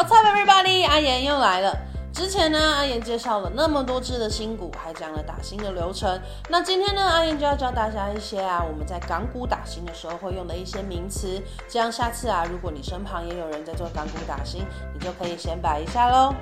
好，菜 everybody？阿妍又来了。之前呢，阿妍介绍了那么多只的新股，还讲了打新的流程。那今天呢，阿妍就要教大家一些啊，我们在港股打新的时候会用的一些名词。这样下次啊，如果你身旁也有人在做港股打新，你就可以先摆一下喽。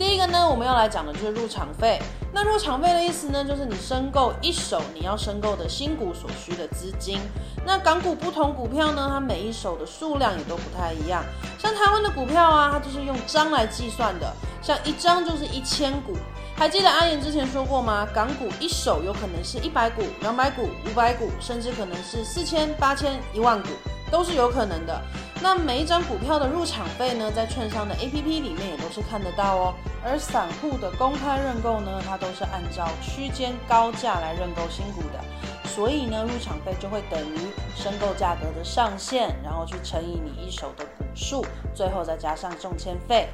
第一个呢，我们要来讲的就是入场费。那入场费的意思呢，就是你申购一手你要申购的新股所需的资金。那港股不同股票呢，它每一手的数量也都不太一样。像台湾的股票啊，它就是用张来计算的，像一张就是一千股。还记得阿言之前说过吗？港股一手有可能是一百股、两百股、五百股，甚至可能是四千、八千、一万股，都是有可能的。那每一张股票的入场费呢，在券商的 A P P 里面也都是看得到哦。而散户的公开认购呢，它都是按照区间高价来认购新股的，所以呢，入场费就会等于申购价格的上限，然后去乘以你一手的股数，最后再加上中签费。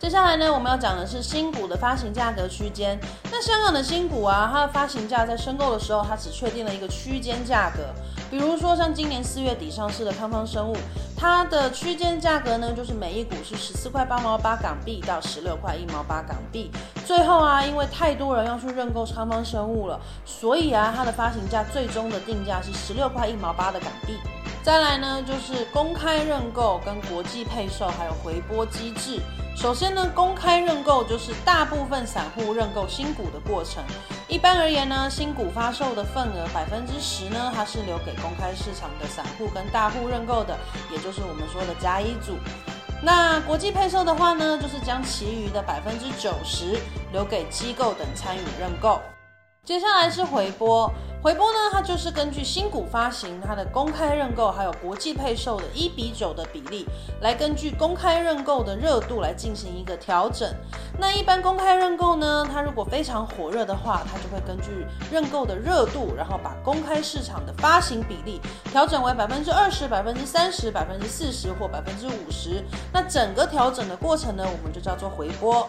接下来呢，我们要讲的是新股的发行价格区间。那香港的新股啊，它的发行价在申购的时候，它只确定了一个区间价格。比如说像今年四月底上市的康方生物，它的区间价格呢，就是每一股是十四块八毛八港币到十六块一毛八港币。最后啊，因为太多人要去认购康方生物了，所以啊，它的发行价最终的定价是十六块一毛八的港币。再来呢，就是公开认购跟国际配售，还有回拨机制。首先呢，公开认购就是大部分散户认购新股的过程。一般而言呢，新股发售的份额百分之十呢，它是留给公开市场的散户跟大户认购的，也就是我们说的加一组。那国际配售的话呢，就是将其余的百分之九十留给机构等参与认购。接下来是回拨。回拨呢，它就是根据新股发行它的公开认购，还有国际配售的一比九的比例，来根据公开认购的热度来进行一个调整。那一般公开认购呢，它如果非常火热的话，它就会根据认购的热度，然后把公开市场的发行比例调整为百分之二十、百分之三十、百分之四十或百分之五十。那整个调整的过程呢，我们就叫做回拨。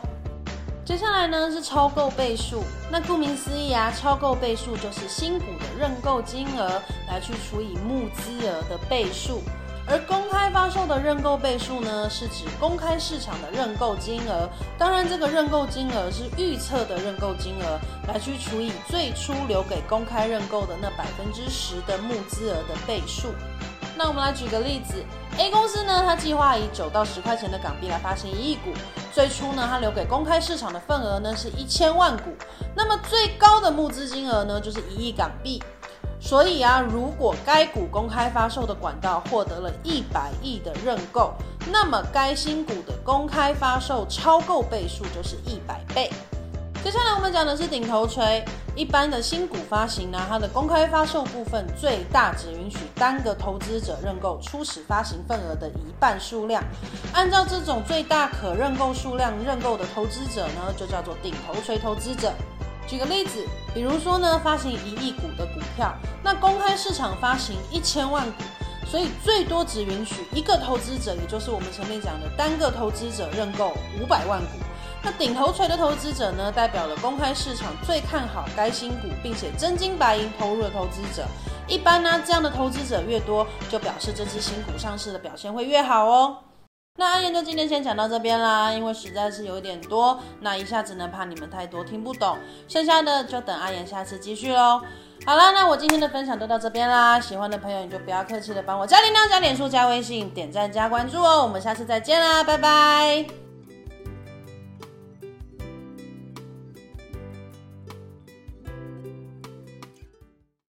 接下来呢是超购倍数，那顾名思义啊，超购倍数就是新股的认购金额来去除以募资额的倍数，而公开发售的认购倍数呢，是指公开市场的认购金额，当然这个认购金额是预测的认购金额，来去除以最初留给公开认购的那百分之十的募资额的倍数。那我们来举个例子，A 公司呢，它计划以九到十块钱的港币来发行一亿股。最初呢，它留给公开市场的份额呢是一千万股，那么最高的募资金额呢就是一亿港币。所以啊，如果该股公开发售的管道获得了一百亿的认购，那么该新股的公开发售超购倍数就是一百倍。接下来我们讲的是顶头锤。一般的新股发行呢，它的公开发售部分最大只允许单个投资者认购初始发行份额的一半数量。按照这种最大可认购数量认购的投资者呢，就叫做顶头锤投资者。举个例子，比如说呢，发行一亿股的股票，那公开市场发行一千万股，所以最多只允许一个投资者，也就是我们前面讲的单个投资者认购五百万股。那顶头锤的投资者呢，代表了公开市场最看好该新股，并且真金白银投入的投资者。一般呢，这样的投资者越多，就表示这只新股上市的表现会越好哦。那阿言就今天先讲到这边啦，因为实在是有点多，那一下子呢怕你们太多听不懂，剩下的就等阿言下次继续喽。好啦，那我今天的分享就到这边啦，喜欢的朋友你就不要客气的帮我加点亮、加点数、加微信、点赞、加关注哦。我们下次再见啦，拜拜。